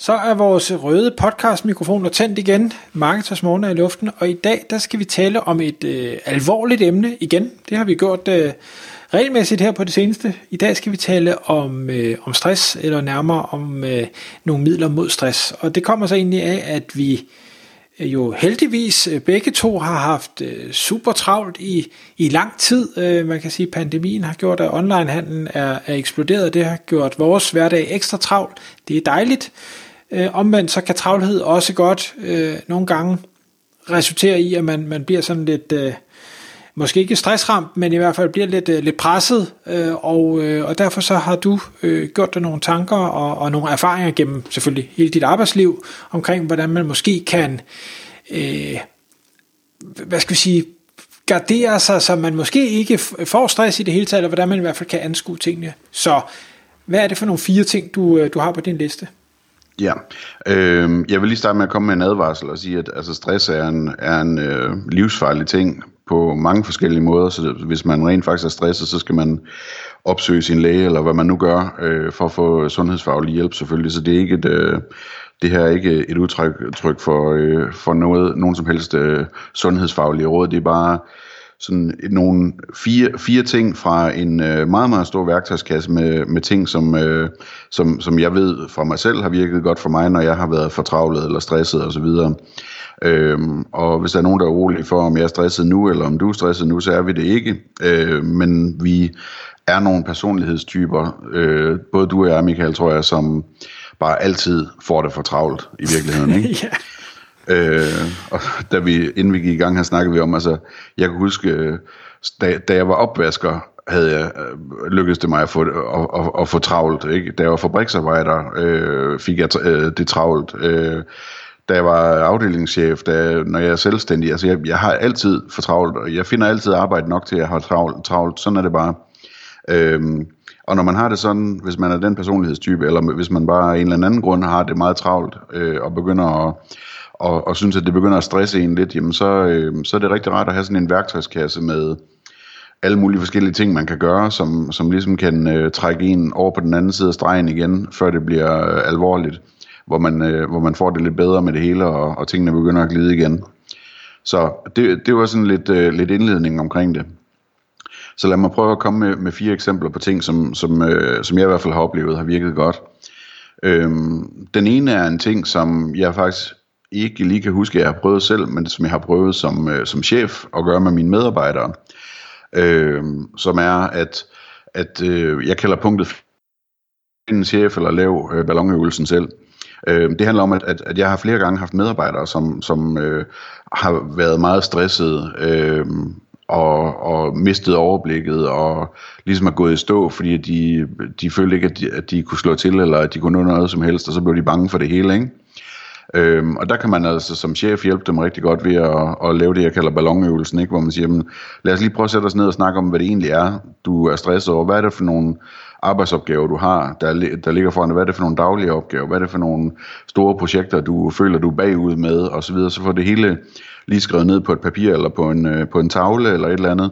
Så er vores røde podcast-mikrofoner tændt igen. Marketers morgen er i luften, og i dag der skal vi tale om et øh, alvorligt emne igen. Det har vi gjort øh, regelmæssigt her på det seneste. I dag skal vi tale om, øh, om stress, eller nærmere om øh, nogle midler mod stress. Og det kommer så egentlig af, at vi øh, jo heldigvis øh, begge to har haft øh, super travlt i, i lang tid. Øh, man kan sige, at pandemien har gjort, at onlinehandlen er, er eksploderet. Det har gjort vores hverdag ekstra travlt. Det er dejligt. Øh, omvendt så kan travlhed også godt øh, nogle gange resultere i, at man, man bliver sådan lidt, øh, måske ikke stressramt, men i hvert fald bliver lidt, øh, lidt presset, øh, og, øh, og derfor så har du øh, gjort dig nogle tanker og, og nogle erfaringer gennem selvfølgelig hele dit arbejdsliv, omkring hvordan man måske kan, øh, hvad skal vi sige, gardere sig, så man måske ikke får stress i det hele taget, eller hvordan man i hvert fald kan anskue tingene. Så hvad er det for nogle fire ting, du, øh, du har på din liste? Ja, øh, jeg vil lige starte med at komme med en advarsel og sige, at altså, stress er en, er en øh, livsfarlig ting på mange forskellige måder, så hvis man rent faktisk er stresset, så skal man opsøge sin læge, eller hvad man nu gør, øh, for at få sundhedsfaglig hjælp selvfølgelig, så det er ikke et, øh, det her er ikke et udtryk for, øh, for noget, nogen som helst øh, sundhedsfaglige råd, det er bare sådan nogle fire, fire ting fra en øh, meget, meget stor værktøjskasse med, med ting, som, øh, som, som jeg ved fra mig selv har virket godt for mig, når jeg har været fortravlet eller stresset osv. Øhm, og hvis der er nogen, der er urolig for, om jeg er stresset nu, eller om du er stresset nu, så er vi det ikke. Øh, men vi er nogle personlighedstyper, øh, både du og jeg, Michael, tror jeg, som bare altid får det for travlt i virkeligheden. Ikke? yeah. Øh, og da vi, inden vi gik i gang her, snakkede vi om, altså, jeg kan huske, øh, da, da jeg var opvasker, havde jeg, øh, lykkedes det mig at få, at, at, at få travlt. Ikke? Da jeg var fabriksarbejder, øh, fik jeg øh, det travlt. Øh, da jeg var afdelingschef, da, når jeg er selvstændig, altså jeg, jeg har altid for travlt, og jeg finder altid arbejde nok til, at jeg har travlt. travlt. Sådan er det bare. Øhm, og når man har det sådan, hvis man er den personlighedstype, eller hvis man bare af en eller anden grund har det meget travlt, øh, og begynder at og, og synes, at det begynder at stresse en lidt, jamen så, øh, så er det rigtig rart at have sådan en værktøjskasse med alle mulige forskellige ting, man kan gøre, som, som ligesom kan øh, trække en over på den anden side af stregen igen, før det bliver øh, alvorligt, hvor man, øh, hvor man får det lidt bedre med det hele, og, og tingene begynder at glide igen. Så det, det var sådan lidt, øh, lidt indledning omkring det. Så lad mig prøve at komme med, med fire eksempler på ting, som, som, øh, som jeg i hvert fald har oplevet har virket godt. Øhm, den ene er en ting, som jeg faktisk ikke lige kan huske, at jeg har prøvet selv, men som jeg har prøvet som, øh, som chef at gøre med mine medarbejdere, øh, som er, at, at øh, jeg kalder punktet en chef eller lav øh, ballonøvelsen selv. Øh, det handler om, at, at, at jeg har flere gange haft medarbejdere, som, som øh, har været meget stressede øh, og, og mistet overblikket og ligesom er gået i stå, fordi de, de følte ikke, at de, at de kunne slå til, eller at de kunne nå noget som helst, og så blev de bange for det hele. Ikke? Øhm, og der kan man altså som chef hjælpe dem rigtig godt ved at, at lave det, jeg kalder ballonøvelsen, ikke? hvor man siger, jamen, lad os lige prøve at sætte os ned og snakke om, hvad det egentlig er, du er stresset over. Hvad er det for nogle arbejdsopgaver, du har, der, der ligger foran dig? Hvad er det for nogle daglige opgaver? Hvad er det for nogle store projekter, du føler, du er bagud med? Og så videre. Så får det hele lige skrevet ned på et papir, eller på en, øh, på en tavle, eller et eller andet.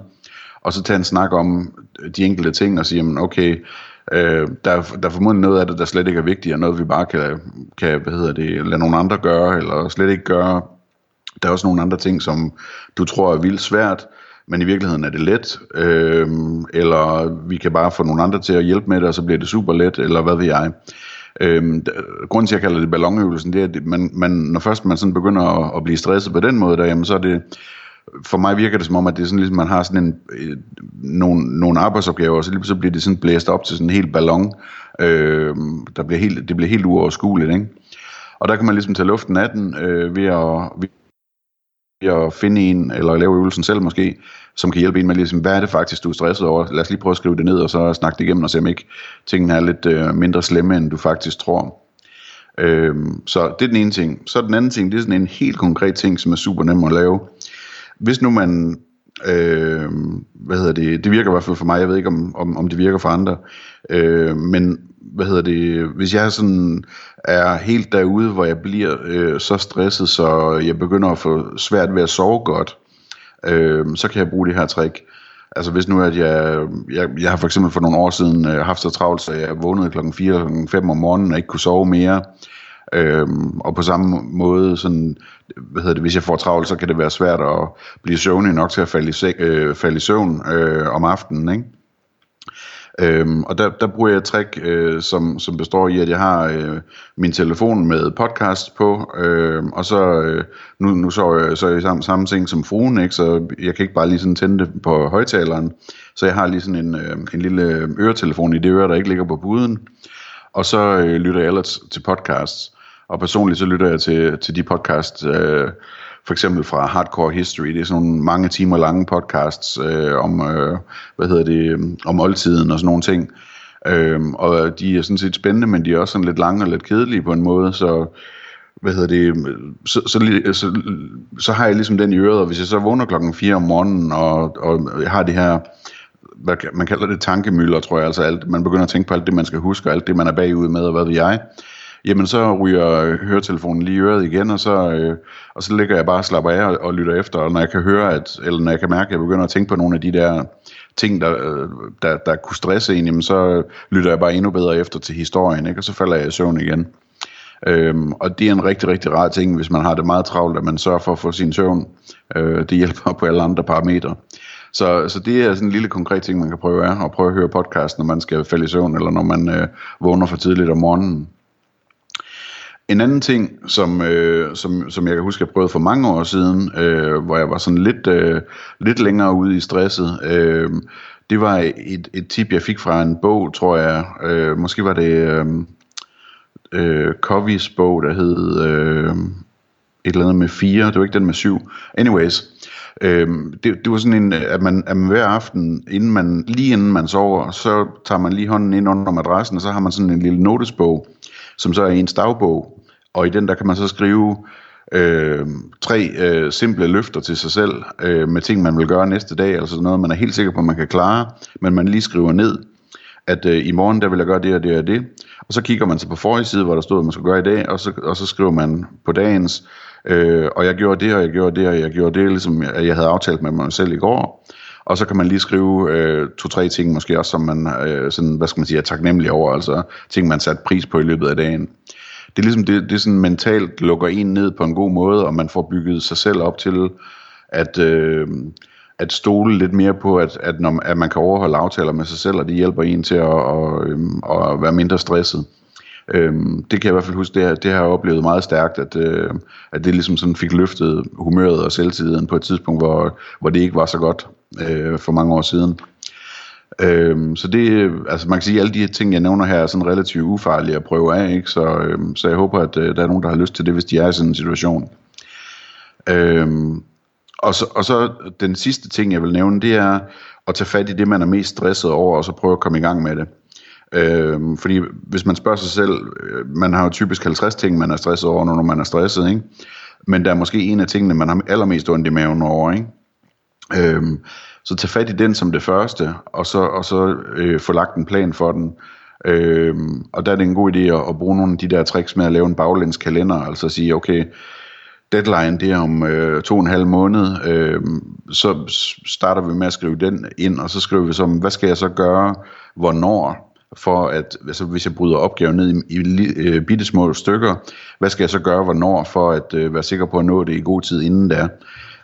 Og så tage en snak om de enkelte ting, og sige, jamen, okay, Øh, der, der er formodentlig noget af det, der slet ikke er vigtigt, og noget vi bare kan, kan hvad hedder det, lade nogle andre gøre, eller slet ikke gøre. Der er også nogle andre ting, som du tror er vildt svært, men i virkeligheden er det let, øh, eller vi kan bare få nogle andre til at hjælpe med det, og så bliver det super let, eller hvad ved jeg. Øh, grunden til, at jeg kalder det ballonøvelsen, det er, at man, man, når først man sådan begynder at, at blive stresset på den måde, der, jamen, så er det for mig virker det som om, at det er sådan ligesom, man har sådan en, øh, nogle, nogle arbejdsopgaver, og så lige så bliver det sådan blæst op til sådan en helt ballon, øh, der bliver helt, det bliver helt uoverskueligt, ikke? Og der kan man ligesom tage luften af den øh, ved, at, ved at finde en, eller lave øvelsen selv måske, som kan hjælpe en med ligesom, hvad er det faktisk, du er stresset over? Lad os lige prøve at skrive det ned, og så snakke det igennem, og se om ikke tingene er lidt øh, mindre slemme, end du faktisk tror. Øh, så det er den ene ting. Så den anden ting, det er sådan en helt konkret ting, som er super nem at lave hvis nu man Øh, hvad hedder det? Det virker i hvert fald for mig. Jeg ved ikke, om, om, om det virker for andre. Øh, men hvad hedder det? Hvis jeg sådan er helt derude, hvor jeg bliver øh, så stresset, så jeg begynder at få svært ved at sove godt, øh, så kan jeg bruge det her trick. Altså hvis nu at jeg, jeg, jeg har for eksempel for nogle år siden øh, haft så travlt, så jeg vågnede klokken 4 klokken 5 om morgenen og ikke kunne sove mere. Øhm, og på samme måde, sådan, hvad hedder det, hvis jeg får travlt, så kan det være svært at blive søvnig nok til at falde i, se, øh, falde i søvn øh, om aftenen. Ikke? Øhm, og der, der bruger jeg et trick, øh, som, som består i, at jeg har øh, min telefon med podcast på, øh, og så, øh, nu, nu så, jeg, så er jeg samme, samme ting som fruen, ikke? så jeg kan ikke bare lige sådan tænde det på højtaleren, så jeg har lige sådan en, øh, en lille øh, øretelefon i det øre, der ikke ligger på buden, og så øh, lytter jeg ellers til podcasts, og personligt så lytter jeg til, til de podcasts, øh, for eksempel fra Hardcore History. Det er sådan nogle mange timer lange podcasts øh, om, øh, hvad hedder det, om oldtiden og sådan nogle ting. Øh, og de er sådan set spændende, men de er også sådan lidt lange og lidt kedelige på en måde, så hvad hedder det, så, så, så, så har jeg ligesom den i øret, og hvis jeg så vågner klokken 4 om morgenen, og, og jeg har det her, hvad, man kalder det tankemøller, tror jeg, altså alt, man begynder at tænke på alt det, man skal huske, og alt det, man er bagud med, og hvad ved jeg, jamen så ryger øh, høretelefonen lige i øret igen, og så, øh, og så ligger jeg bare og slapper af og, og lytter efter, og når jeg kan høre, at, eller når jeg kan mærke, at jeg begynder at tænke på nogle af de der ting, der, øh, der, der kunne stresse en, jamen så øh, lytter jeg bare endnu bedre efter til historien, ikke? og så falder jeg i søvn igen. Øhm, og det er en rigtig, rigtig rar ting, hvis man har det meget travlt, at man sørger for at få sin søvn. Øh, det hjælper på alle andre parametre. Så, så det er sådan en lille konkret ting, man kan prøve af, at prøve at høre podcast, når man skal falde i søvn, eller når man øh, vågner for tidligt om morgenen. En anden ting, som, øh, som, som jeg kan huske, jeg prøvede for mange år siden, øh, hvor jeg var sådan lidt, øh, lidt længere ude i stresset, øh, det var et, et tip, jeg fik fra en bog, tror jeg. Øh, måske var det øh, øh, Coveys bog, der hed øh, et eller andet med fire. Det var ikke den med syv. Anyways, øh, det, det var sådan en, at man, at man hver aften, inden man, lige inden man sover, så tager man lige hånden ind under madrassen, og så har man sådan en lille notesbog, som så er ens dagbog. Og i den der kan man så skrive øh, tre øh, simple løfter til sig selv øh, med ting, man vil gøre næste dag, eller sådan noget, man er helt sikker på, at man kan klare, men man lige skriver ned, at øh, i morgen der vil jeg gøre det og det og det, og så kigger man så på forrige side, hvor der stod, at man skulle gøre i dag, og så, og så skriver man på dagens, øh, og jeg gjorde det, og jeg gjorde det, og jeg gjorde det, ligesom jeg, jeg havde aftalt med mig selv i går, og så kan man lige skrive øh, to-tre ting måske også, som man øh, sådan, hvad skal man sige, er taknemmelig over, altså ting, man sat pris på i løbet af dagen det er ligesom, det, det er sådan mentalt lukker en ned på en god måde, og man får bygget sig selv op til at, øh, at stole lidt mere på, at, at, når, at man kan overholde aftaler med sig selv, og det hjælper en til at, at, at, at være mindre stresset. Øhm, det kan jeg i hvert fald huske, det, det har jeg oplevet meget stærkt, at, øh, at det ligesom sådan fik løftet humøret og selvtilliden på et tidspunkt, hvor, hvor det ikke var så godt øh, for mange år siden. Øhm, så det, altså man kan sige, at alle de her ting, jeg nævner her, er sådan relativt ufarlige at prøve af, ikke? Så, øhm, så jeg håber, at øh, der er nogen, der har lyst til det, hvis de er i sådan en situation. Øhm, og, så, og så den sidste ting, jeg vil nævne, det er at tage fat i det, man er mest stresset over, og så prøve at komme i gang med det. Øhm, fordi hvis man spørger sig selv, øh, man har jo typisk 50 ting, man er stresset over, når man er stresset, ikke? Men der er måske en af tingene, man har allermest ondt i maven over, ikke? Øhm, så tag fat i den som det første, og så, og så øh, få lagt en plan for den. Øhm, og der er det en god idé at, at bruge nogle af de der tricks med at lave en baglæns kalender, altså at sige, okay, deadline det er om øh, to og en halv måned, øh, så starter vi med at skrive den ind, og så skriver vi som, hvad skal jeg så gøre, hvornår, for at, altså hvis jeg bryder opgaven ned i, i øh, bitte små stykker, hvad skal jeg så gøre, hvornår, for at øh, være sikker på at nå det i god tid inden der.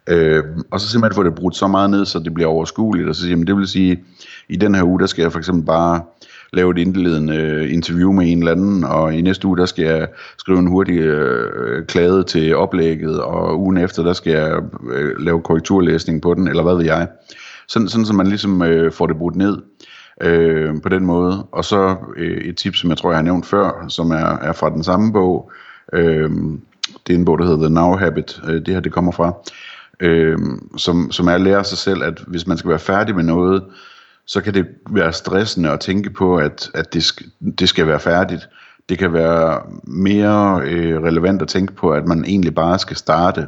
Øh, og så simpelthen få det brudt så meget ned, så det bliver overskueligt, og så siger man, det vil sige, i den her uge, der skal jeg for eksempel bare lave et indledende øh, interview med en eller anden, og i næste uge, der skal jeg skrive en hurtig øh, klade til oplægget, og ugen efter, der skal jeg øh, lave korrekturlæsning på den, eller hvad ved jeg. Sådan, sådan så man ligesom øh, får det brudt ned øh, på den måde. Og så øh, et tip, som jeg tror, jeg har nævnt før, som er, er fra den samme bog. Øh, det er en bog, der hedder The Now Habit. Øh, det her, det kommer fra øh, som, som er at lære sig selv, at hvis man skal være færdig med noget, så kan det være stressende at tænke på, at, at det, skal, det skal være færdigt. Det kan være mere øh, relevant at tænke på, at man egentlig bare skal starte.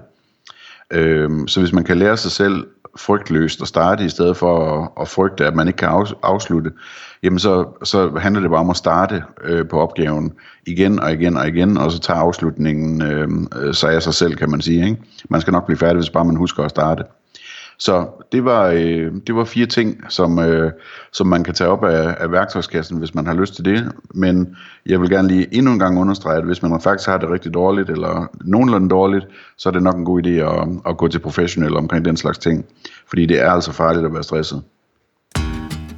Øh, så hvis man kan lære sig selv frygtløst at starte, i stedet for at, at frygte, at man ikke kan afslutte, jamen så, så handler det bare om at starte øh, på opgaven igen og igen og igen, og så tager afslutningen øh, øh, sig af sig selv, kan man sige. Ikke? Man skal nok blive færdig, hvis bare man husker at starte. Så det var, øh, det var fire ting, som, øh, som man kan tage op af, af værktøjskassen, hvis man har lyst til det. Men jeg vil gerne lige endnu en gang understrege, at hvis man faktisk har det rigtig dårligt, eller nogenlunde dårligt, så er det nok en god idé at, at gå til professionel omkring den slags ting. Fordi det er altså farligt at være stresset.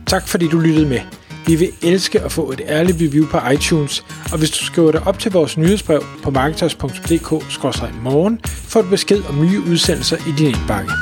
Tak fordi du lyttede med. Vi vil elske at få et ærligt review på iTunes, og hvis du skriver dig op til vores nyhedsbrev på marketers.dk-morgen, får du besked om nye udsendelser i din indbakke.